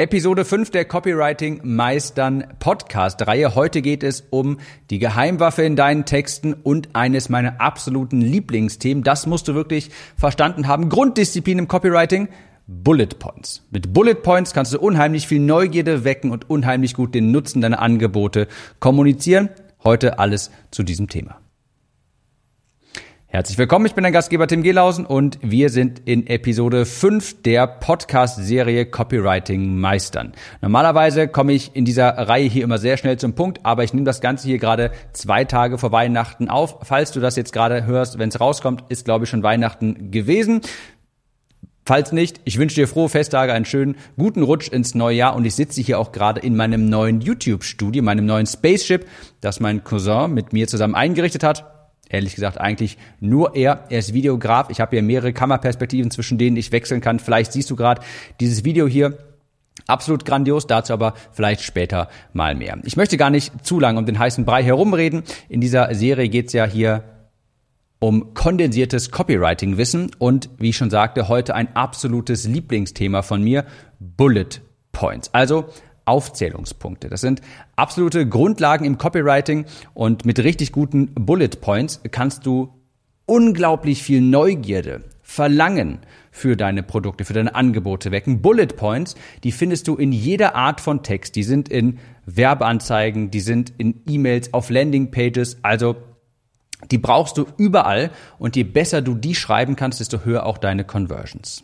Episode 5 der Copywriting Meistern Podcast Reihe. Heute geht es um die Geheimwaffe in deinen Texten und eines meiner absoluten Lieblingsthemen. Das musst du wirklich verstanden haben. Grunddisziplin im Copywriting. Bullet Points. Mit Bullet Points kannst du unheimlich viel Neugierde wecken und unheimlich gut den Nutzen deiner Angebote kommunizieren. Heute alles zu diesem Thema. Herzlich willkommen, ich bin dein Gastgeber Tim Gelausen und wir sind in Episode 5 der Podcast-Serie Copywriting Meistern. Normalerweise komme ich in dieser Reihe hier immer sehr schnell zum Punkt, aber ich nehme das Ganze hier gerade zwei Tage vor Weihnachten auf. Falls du das jetzt gerade hörst, wenn es rauskommt, ist glaube ich schon Weihnachten gewesen. Falls nicht, ich wünsche dir frohe Festtage, einen schönen, guten Rutsch ins neue Jahr und ich sitze hier auch gerade in meinem neuen YouTube-Studio, meinem neuen Spaceship, das mein Cousin mit mir zusammen eingerichtet hat ehrlich gesagt eigentlich nur er. Er ist Videograf. Ich habe hier mehrere Kammerperspektiven, zwischen denen ich wechseln kann. Vielleicht siehst du gerade dieses Video hier. Absolut grandios, dazu aber vielleicht später mal mehr. Ich möchte gar nicht zu lange um den heißen Brei herumreden. In dieser Serie geht's ja hier um kondensiertes Copywriting-Wissen und wie ich schon sagte, heute ein absolutes Lieblingsthema von mir, Bullet Points. Also Aufzählungspunkte. Das sind absolute Grundlagen im Copywriting und mit richtig guten Bullet Points kannst du unglaublich viel Neugierde, Verlangen für deine Produkte, für deine Angebote wecken. Bullet Points, die findest du in jeder Art von Text. Die sind in Werbeanzeigen, die sind in E-Mails, auf Landingpages. Also die brauchst du überall und je besser du die schreiben kannst, desto höher auch deine Conversions.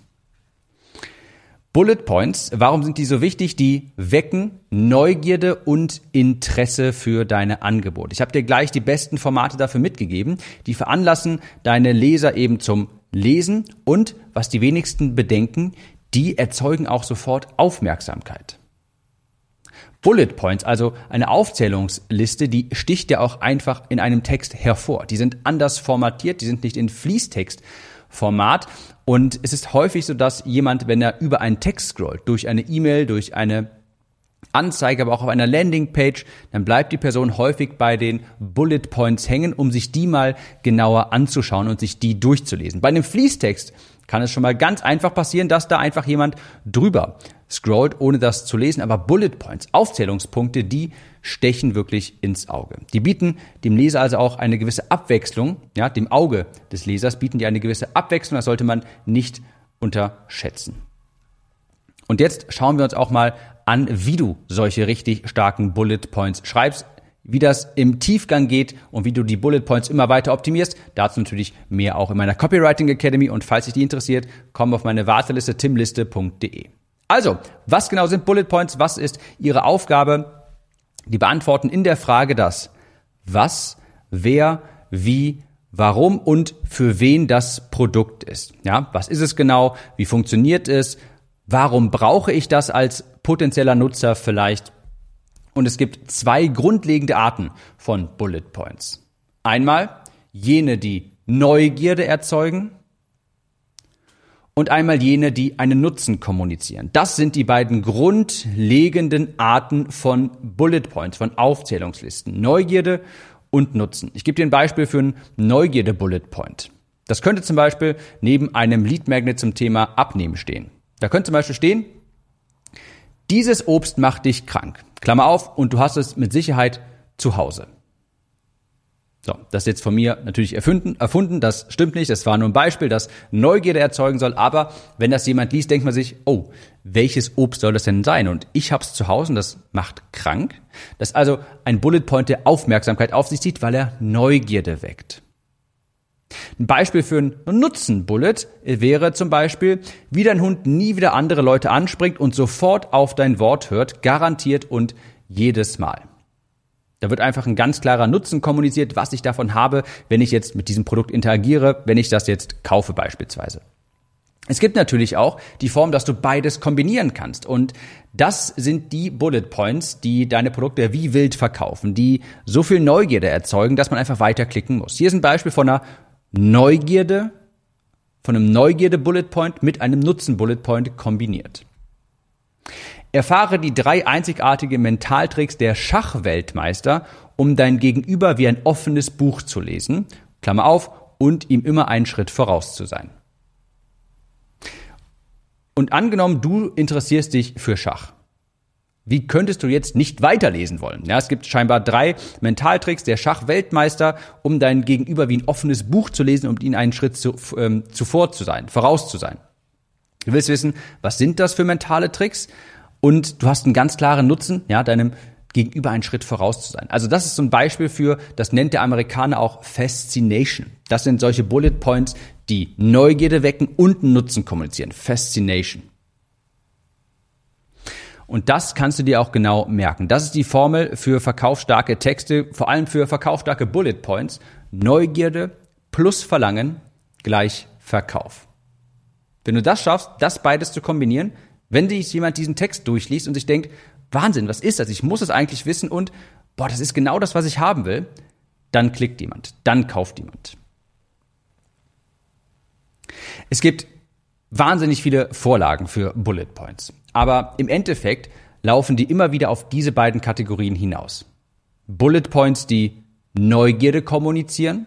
Bullet Points, warum sind die so wichtig? Die wecken Neugierde und Interesse für deine Angebote. Ich habe dir gleich die besten Formate dafür mitgegeben, die veranlassen deine Leser eben zum Lesen und, was die wenigsten bedenken, die erzeugen auch sofort Aufmerksamkeit. Bullet Points, also eine Aufzählungsliste, die sticht ja auch einfach in einem Text hervor. Die sind anders formatiert, die sind nicht in Fließtext Format. Und es ist häufig so, dass jemand, wenn er über einen Text scrollt, durch eine E-Mail, durch eine Anzeige, aber auch auf einer Landingpage, dann bleibt die Person häufig bei den Bullet Points hängen, um sich die mal genauer anzuschauen und sich die durchzulesen. Bei einem Fließtext kann es schon mal ganz einfach passieren, dass da einfach jemand drüber scrollt, ohne das zu lesen. Aber Bullet Points, Aufzählungspunkte, die stechen wirklich ins Auge. Die bieten dem Leser also auch eine gewisse Abwechslung, ja, dem Auge des Lesers bieten die eine gewisse Abwechslung, das sollte man nicht unterschätzen. Und jetzt schauen wir uns auch mal an, wie du solche richtig starken Bullet Points schreibst, wie das im Tiefgang geht und wie du die Bullet Points immer weiter optimierst. Dazu natürlich mehr auch in meiner Copywriting Academy und falls dich die interessiert, komm auf meine Warteliste timliste.de. Also, was genau sind Bullet Points? Was ist ihre Aufgabe? Die beantworten in der Frage das was, wer, wie, warum und für wen das Produkt ist. Ja, was ist es genau? Wie funktioniert es? Warum brauche ich das als potenzieller Nutzer vielleicht? Und es gibt zwei grundlegende Arten von Bullet Points. Einmal jene, die Neugierde erzeugen und einmal jene, die einen Nutzen kommunizieren. Das sind die beiden grundlegenden Arten von Bullet Points, von Aufzählungslisten. Neugierde und Nutzen. Ich gebe dir ein Beispiel für einen Neugierde-Bullet Point. Das könnte zum Beispiel neben einem Lead Magnet zum Thema Abnehmen stehen. Da könnte zum Beispiel stehen, dieses Obst macht dich krank. Klammer auf, und du hast es mit Sicherheit zu Hause. So, das ist jetzt von mir natürlich erfunden, erfunden, das stimmt nicht, das war nur ein Beispiel, das Neugierde erzeugen soll, aber wenn das jemand liest, denkt man sich, oh, welches Obst soll das denn sein? Und ich hab's zu Hause und das macht krank. Das ist also ein Bullet Point, der Aufmerksamkeit auf sich zieht, weil er Neugierde weckt. Ein Beispiel für ein Nutzen-Bullet wäre zum Beispiel, wie dein Hund nie wieder andere Leute anspringt und sofort auf dein Wort hört, garantiert und jedes Mal. Da wird einfach ein ganz klarer Nutzen kommuniziert, was ich davon habe, wenn ich jetzt mit diesem Produkt interagiere, wenn ich das jetzt kaufe beispielsweise. Es gibt natürlich auch die Form, dass du beides kombinieren kannst. Und das sind die Bullet Points, die deine Produkte wie wild verkaufen, die so viel Neugierde erzeugen, dass man einfach weiterklicken muss. Hier ist ein Beispiel von einer Neugierde, von einem Neugierde-Bullet Point mit einem Nutzen-Bullet Point kombiniert. Erfahre die drei einzigartigen Mentaltricks der Schachweltmeister, um dein Gegenüber wie ein offenes Buch zu lesen, Klammer auf, und ihm immer einen Schritt voraus zu sein. Und angenommen, du interessierst dich für Schach. Wie könntest du jetzt nicht weiterlesen wollen? Ja, es gibt scheinbar drei Mentaltricks der Schachweltmeister, um dein Gegenüber wie ein offenes Buch zu lesen, um ihnen einen Schritt zu, ähm, zuvor zu sein, voraus zu sein. Du willst wissen, was sind das für mentale Tricks? Und du hast einen ganz klaren Nutzen, ja, deinem Gegenüber einen Schritt voraus zu sein. Also das ist so ein Beispiel für, das nennt der Amerikaner auch Fascination. Das sind solche Bullet Points, die Neugierde wecken und Nutzen kommunizieren. Fascination. Und das kannst du dir auch genau merken. Das ist die Formel für verkaufsstarke Texte, vor allem für verkaufsstarke Bullet Points. Neugierde plus Verlangen gleich Verkauf. Wenn du das schaffst, das beides zu kombinieren, wenn sich jemand diesen Text durchliest und sich denkt, Wahnsinn, was ist das? Ich muss es eigentlich wissen und, boah, das ist genau das, was ich haben will, dann klickt jemand, dann kauft jemand. Es gibt wahnsinnig viele Vorlagen für Bullet Points. Aber im Endeffekt laufen die immer wieder auf diese beiden Kategorien hinaus. Bullet Points, die Neugierde kommunizieren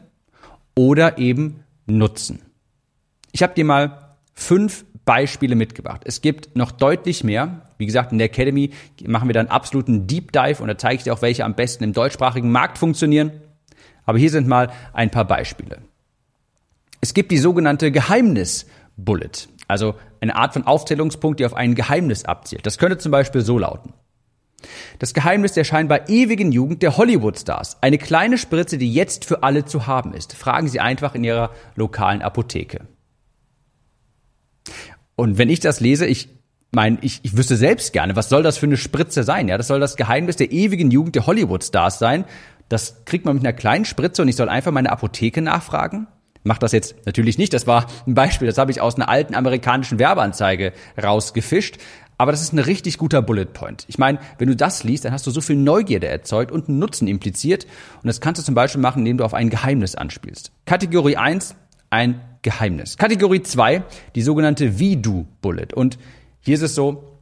oder eben Nutzen. Ich habe dir mal fünf Beispiele mitgebracht. Es gibt noch deutlich mehr. Wie gesagt, in der Academy machen wir dann absoluten Deep Dive und da zeige ich dir auch, welche am besten im deutschsprachigen Markt funktionieren. Aber hier sind mal ein paar Beispiele. Es gibt die sogenannte Geheimnis-Bullet, also eine Art von Aufzählungspunkt, die auf ein Geheimnis abzielt. Das könnte zum Beispiel so lauten. Das Geheimnis der scheinbar ewigen Jugend der Hollywood-Stars. Eine kleine Spritze, die jetzt für alle zu haben ist. Fragen Sie einfach in Ihrer lokalen Apotheke. Und wenn ich das lese, ich meine, ich, ich wüsste selbst gerne, was soll das für eine Spritze sein? Ja, das soll das Geheimnis der ewigen Jugend der Hollywood-Stars sein. Das kriegt man mit einer kleinen Spritze und ich soll einfach meine Apotheke nachfragen? Macht das jetzt natürlich nicht. Das war ein Beispiel, das habe ich aus einer alten amerikanischen Werbeanzeige rausgefischt. Aber das ist ein richtig guter Bullet Point. Ich meine, wenn du das liest, dann hast du so viel Neugierde erzeugt und einen Nutzen impliziert. Und das kannst du zum Beispiel machen, indem du auf ein Geheimnis anspielst. Kategorie 1, ein Geheimnis. Kategorie 2, die sogenannte Wie-Du-Bullet. Und hier ist es so,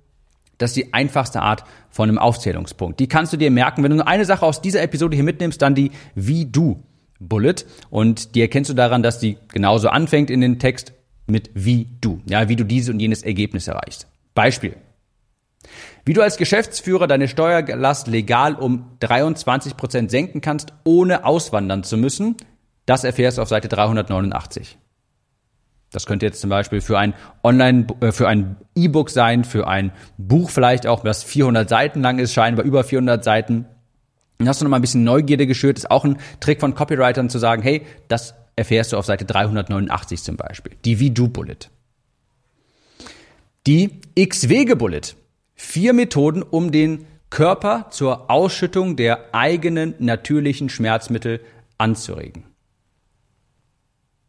das ist die einfachste Art von einem Aufzählungspunkt. Die kannst du dir merken. Wenn du nur eine Sache aus dieser Episode hier mitnimmst, dann die Wie-Du Bullet und die erkennst du daran, dass die genauso anfängt in den Text mit wie du, ja, wie du dieses und jenes Ergebnis erreichst. Beispiel. Wie du als Geschäftsführer deine Steuerlast legal um 23 Prozent senken kannst, ohne auswandern zu müssen, das erfährst du auf Seite 389. Das könnte jetzt zum Beispiel für ein Online, äh, für ein E-Book sein, für ein Buch vielleicht auch, das 400 Seiten lang ist, scheinbar über 400 Seiten. Dann hast du noch mal ein bisschen Neugierde geschürt. Ist auch ein Trick von Copywritern zu sagen, hey, das erfährst du auf Seite 389 zum Beispiel. Die Wie-Du-Bullet. Die X-Wege-Bullet. Vier Methoden, um den Körper zur Ausschüttung der eigenen natürlichen Schmerzmittel anzuregen.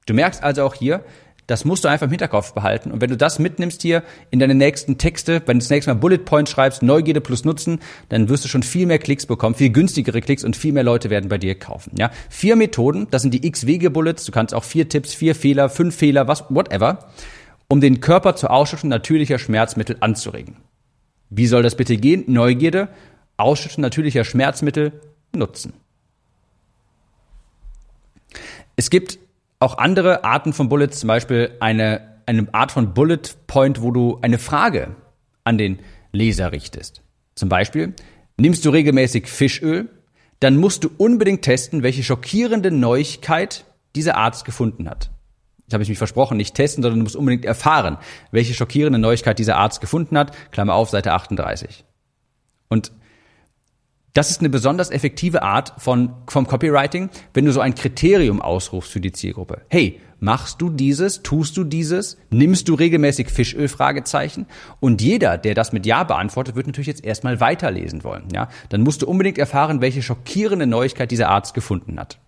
Du merkst also auch hier, das musst du einfach im Hinterkopf behalten. Und wenn du das mitnimmst hier in deine nächsten Texte, wenn du das nächste Mal Bullet Points schreibst, Neugierde plus Nutzen, dann wirst du schon viel mehr Klicks bekommen, viel günstigere Klicks und viel mehr Leute werden bei dir kaufen. Ja, vier Methoden, das sind die X-Wege-Bullets. Du kannst auch vier Tipps, vier Fehler, fünf Fehler, was, whatever, um den Körper zur Ausschüttung natürlicher Schmerzmittel anzuregen. Wie soll das bitte gehen? Neugierde, Ausschüttung natürlicher Schmerzmittel, Nutzen. Es gibt auch andere Arten von Bullets, zum Beispiel eine, eine Art von Bullet Point, wo du eine Frage an den Leser richtest. Zum Beispiel, nimmst du regelmäßig Fischöl, dann musst du unbedingt testen, welche schockierende Neuigkeit dieser Arzt gefunden hat. Das habe ich mich versprochen, nicht testen, sondern du musst unbedingt erfahren, welche schockierende Neuigkeit dieser Arzt gefunden hat. Klammer auf, Seite 38. Und das ist eine besonders effektive Art von, vom Copywriting, wenn du so ein Kriterium ausrufst für die Zielgruppe. Hey, machst du dieses? Tust du dieses? Nimmst du regelmäßig Fischöl? Fragezeichen. Und jeder, der das mit Ja beantwortet, wird natürlich jetzt erstmal weiterlesen wollen. Ja, dann musst du unbedingt erfahren, welche schockierende Neuigkeit dieser Arzt gefunden hat.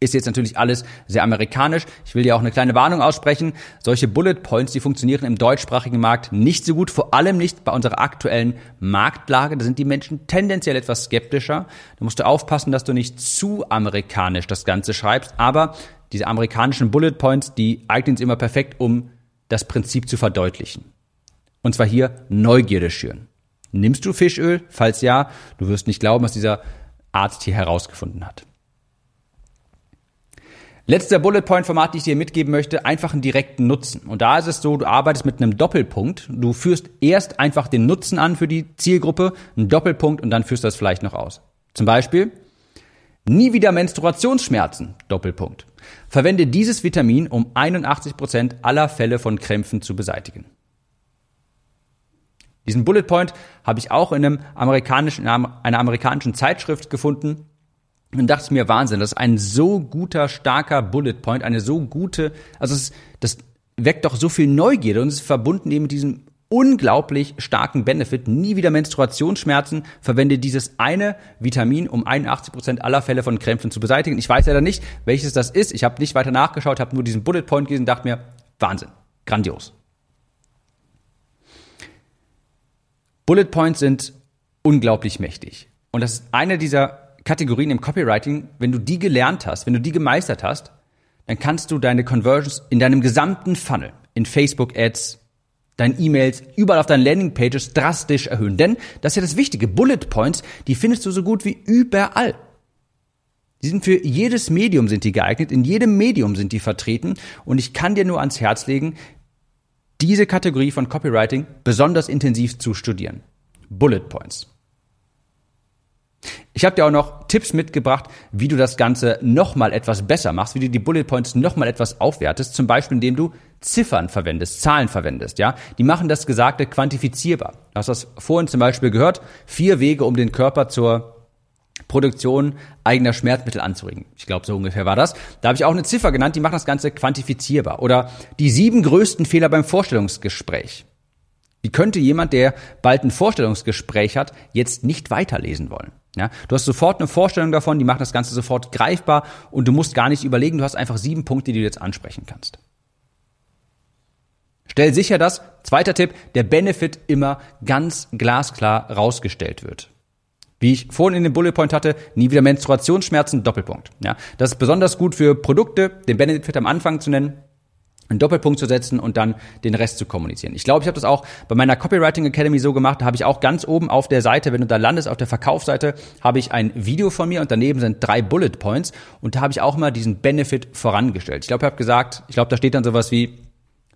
Ist jetzt natürlich alles sehr amerikanisch. Ich will dir auch eine kleine Warnung aussprechen. Solche Bullet Points, die funktionieren im deutschsprachigen Markt nicht so gut, vor allem nicht bei unserer aktuellen Marktlage. Da sind die Menschen tendenziell etwas skeptischer. Da musst du aufpassen, dass du nicht zu amerikanisch das Ganze schreibst. Aber diese amerikanischen Bullet Points, die eignen sich immer perfekt, um das Prinzip zu verdeutlichen. Und zwar hier Neugierde schüren. Nimmst du Fischöl? Falls ja, du wirst nicht glauben, was dieser Arzt hier herausgefunden hat. Letzter Bullet Point Format, die ich dir mitgeben möchte, einfach einen direkten Nutzen. Und da ist es so, du arbeitest mit einem Doppelpunkt. Du führst erst einfach den Nutzen an für die Zielgruppe, einen Doppelpunkt und dann führst du das vielleicht noch aus. Zum Beispiel, nie wieder Menstruationsschmerzen, Doppelpunkt. Verwende dieses Vitamin, um 81 Prozent aller Fälle von Krämpfen zu beseitigen. Diesen Bullet Point habe ich auch in, einem amerikanischen, in einer amerikanischen Zeitschrift gefunden und dachte mir, Wahnsinn, das ist ein so guter, starker Bullet Point, eine so gute, also es, das weckt doch so viel Neugierde und es ist verbunden eben mit diesem unglaublich starken Benefit. Nie wieder Menstruationsschmerzen. Verwende dieses eine Vitamin, um 81 Prozent aller Fälle von Krämpfen zu beseitigen. Ich weiß leider nicht, welches das ist. Ich habe nicht weiter nachgeschaut, habe nur diesen Bullet Point gelesen und dachte mir, Wahnsinn, grandios. Bullet Points sind unglaublich mächtig. Und das ist eine dieser Kategorien im Copywriting, wenn du die gelernt hast, wenn du die gemeistert hast, dann kannst du deine Conversions in deinem gesamten Funnel, in Facebook Ads, deinen E-Mails, überall auf deinen Landingpages drastisch erhöhen. Denn das ist ja das Wichtige. Bullet Points, die findest du so gut wie überall. Die sind für jedes Medium sind die geeignet, in jedem Medium sind die vertreten und ich kann dir nur ans Herz legen, diese Kategorie von Copywriting besonders intensiv zu studieren. Bullet Points. Ich habe dir auch noch Tipps mitgebracht, wie du das Ganze nochmal etwas besser machst, wie du die Bullet Points nochmal etwas aufwertest, zum Beispiel indem du Ziffern verwendest, Zahlen verwendest, ja. Die machen das Gesagte quantifizierbar. Du hast das vorhin zum Beispiel gehört, vier Wege, um den Körper zur Produktion eigener Schmerzmittel anzuregen. Ich glaube, so ungefähr war das. Da habe ich auch eine Ziffer genannt, die macht das Ganze quantifizierbar. Oder die sieben größten Fehler beim Vorstellungsgespräch. Wie könnte jemand, der bald ein Vorstellungsgespräch hat, jetzt nicht weiterlesen wollen? Ja, du hast sofort eine Vorstellung davon, die macht das Ganze sofort greifbar und du musst gar nicht überlegen, du hast einfach sieben Punkte, die du jetzt ansprechen kannst. Stell sicher, dass, zweiter Tipp, der Benefit immer ganz glasklar rausgestellt wird. Wie ich vorhin in dem Bullet Point hatte, nie wieder Menstruationsschmerzen, Doppelpunkt. Ja, das ist besonders gut für Produkte, den Benefit am Anfang zu nennen, einen Doppelpunkt zu setzen und dann den Rest zu kommunizieren. Ich glaube, ich habe das auch bei meiner Copywriting Academy so gemacht. Da habe ich auch ganz oben auf der Seite, wenn du da landest, auf der Verkaufsseite, habe ich ein Video von mir und daneben sind drei Bullet Points und da habe ich auch immer diesen Benefit vorangestellt. Ich glaube, ich habe gesagt, ich glaube, da steht dann sowas wie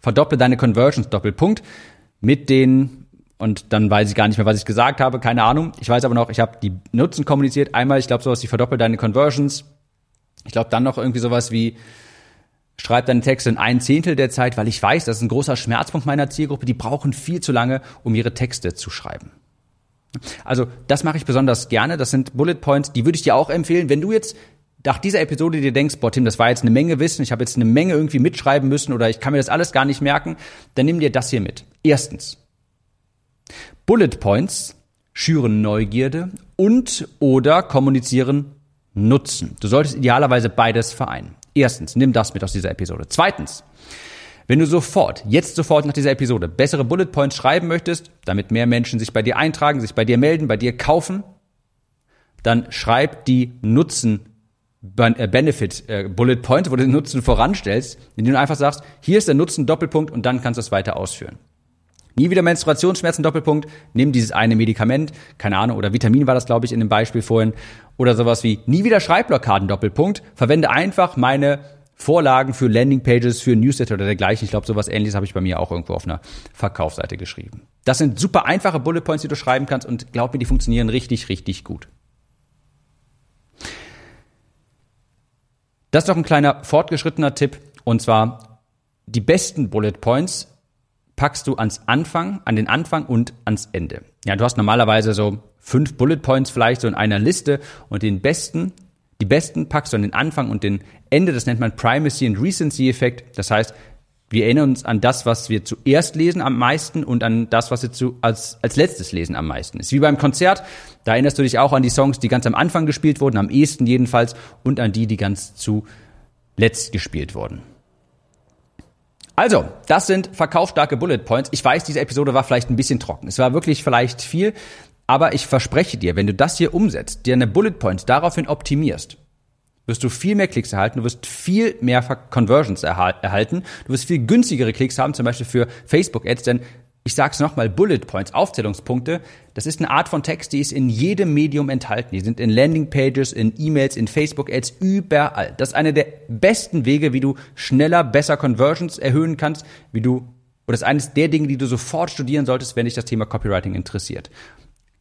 verdopple deine Conversions Doppelpunkt mit den und dann weiß ich gar nicht mehr, was ich gesagt habe, keine Ahnung. Ich weiß aber noch, ich habe die Nutzen kommuniziert. Einmal, ich glaube, sowas wie verdoppel deine Conversions. Ich glaube dann noch irgendwie sowas wie schreib deine Texte in ein Zehntel der Zeit, weil ich weiß, das ist ein großer Schmerzpunkt meiner Zielgruppe. Die brauchen viel zu lange, um ihre Texte zu schreiben. Also das mache ich besonders gerne. Das sind Bullet Points, die würde ich dir auch empfehlen. Wenn du jetzt nach dieser Episode dir denkst, boah Tim, das war jetzt eine Menge Wissen, ich habe jetzt eine Menge irgendwie mitschreiben müssen oder ich kann mir das alles gar nicht merken, dann nimm dir das hier mit. Erstens, Bullet Points schüren Neugierde und oder kommunizieren Nutzen. Du solltest idealerweise beides vereinen. Erstens, nimm das mit aus dieser Episode. Zweitens, wenn du sofort, jetzt sofort nach dieser Episode bessere Bullet Points schreiben möchtest, damit mehr Menschen sich bei dir eintragen, sich bei dir melden, bei dir kaufen, dann schreib die Nutzen äh, Benefit äh, Bullet Point, wo du den Nutzen voranstellst, indem du einfach sagst, hier ist der Nutzen Doppelpunkt und dann kannst du es weiter ausführen. Nie wieder Menstruationsschmerzen, Doppelpunkt, nimm dieses eine Medikament, keine Ahnung, oder Vitamin war das, glaube ich, in dem Beispiel vorhin, oder sowas wie nie wieder Schreibblockaden, Doppelpunkt, verwende einfach meine Vorlagen für Landingpages, für Newsletter oder dergleichen. Ich glaube, sowas ähnliches habe ich bei mir auch irgendwo auf einer Verkaufsseite geschrieben. Das sind super einfache Bullet Points, die du schreiben kannst und glaub mir, die funktionieren richtig, richtig gut. Das ist doch ein kleiner fortgeschrittener Tipp und zwar die besten Bullet Points packst du ans Anfang, an den Anfang und ans Ende. Ja, du hast normalerweise so fünf Bullet Points vielleicht so in einer Liste und den besten, die besten packst du an den Anfang und den Ende. Das nennt man Primacy and Recency Effekt. Das heißt, wir erinnern uns an das, was wir zuerst lesen am meisten und an das, was wir zu, als, als letztes lesen am meisten. ist wie beim Konzert. Da erinnerst du dich auch an die Songs, die ganz am Anfang gespielt wurden, am ehesten jedenfalls, und an die, die ganz zuletzt gespielt wurden. Also, das sind verkaufsstarke Bullet Points. Ich weiß, diese Episode war vielleicht ein bisschen trocken. Es war wirklich vielleicht viel, aber ich verspreche dir, wenn du das hier umsetzt, dir eine Bullet Point daraufhin optimierst, wirst du viel mehr Klicks erhalten, du wirst viel mehr Conversions erhalten, du wirst viel günstigere Klicks haben, zum Beispiel für Facebook Ads, denn Ich sag's nochmal, Bullet Points, Aufzählungspunkte, das ist eine Art von Text, die ist in jedem Medium enthalten. Die sind in Landingpages, in E-Mails, in Facebook-Ads, überall. Das ist einer der besten Wege, wie du schneller, besser Conversions erhöhen kannst, wie du, oder das ist eines der Dinge, die du sofort studieren solltest, wenn dich das Thema Copywriting interessiert.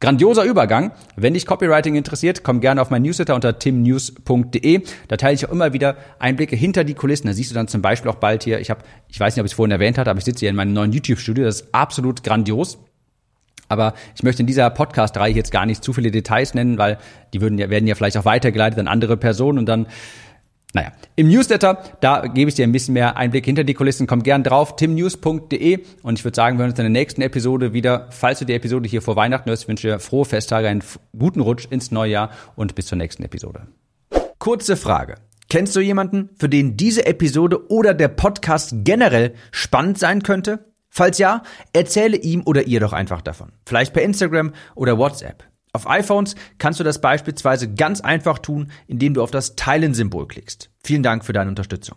Grandioser Übergang. Wenn dich Copywriting interessiert, komm gerne auf mein Newsletter unter timnews.de. Da teile ich auch immer wieder Einblicke hinter die Kulissen. Da siehst du dann zum Beispiel auch bald hier, ich habe, ich weiß nicht, ob ich es vorhin erwähnt hatte, aber ich sitze hier in meinem neuen YouTube-Studio. Das ist absolut grandios. Aber ich möchte in dieser Podcast-Reihe jetzt gar nicht zu viele Details nennen, weil die würden ja, werden ja vielleicht auch weitergeleitet an andere Personen und dann naja, im Newsletter, da gebe ich dir ein bisschen mehr Einblick hinter die Kulissen. Komm gern drauf, timnews.de und ich würde sagen, wir hören uns in der nächsten Episode wieder. Falls du die Episode hier vor Weihnachten hörst, wünsche dir frohe Festtage, einen guten Rutsch ins neue Jahr und bis zur nächsten Episode. Kurze Frage. Kennst du jemanden, für den diese Episode oder der Podcast generell spannend sein könnte? Falls ja, erzähle ihm oder ihr doch einfach davon. Vielleicht per Instagram oder WhatsApp. Auf iPhones kannst du das beispielsweise ganz einfach tun, indem du auf das Teilen-Symbol klickst. Vielen Dank für deine Unterstützung.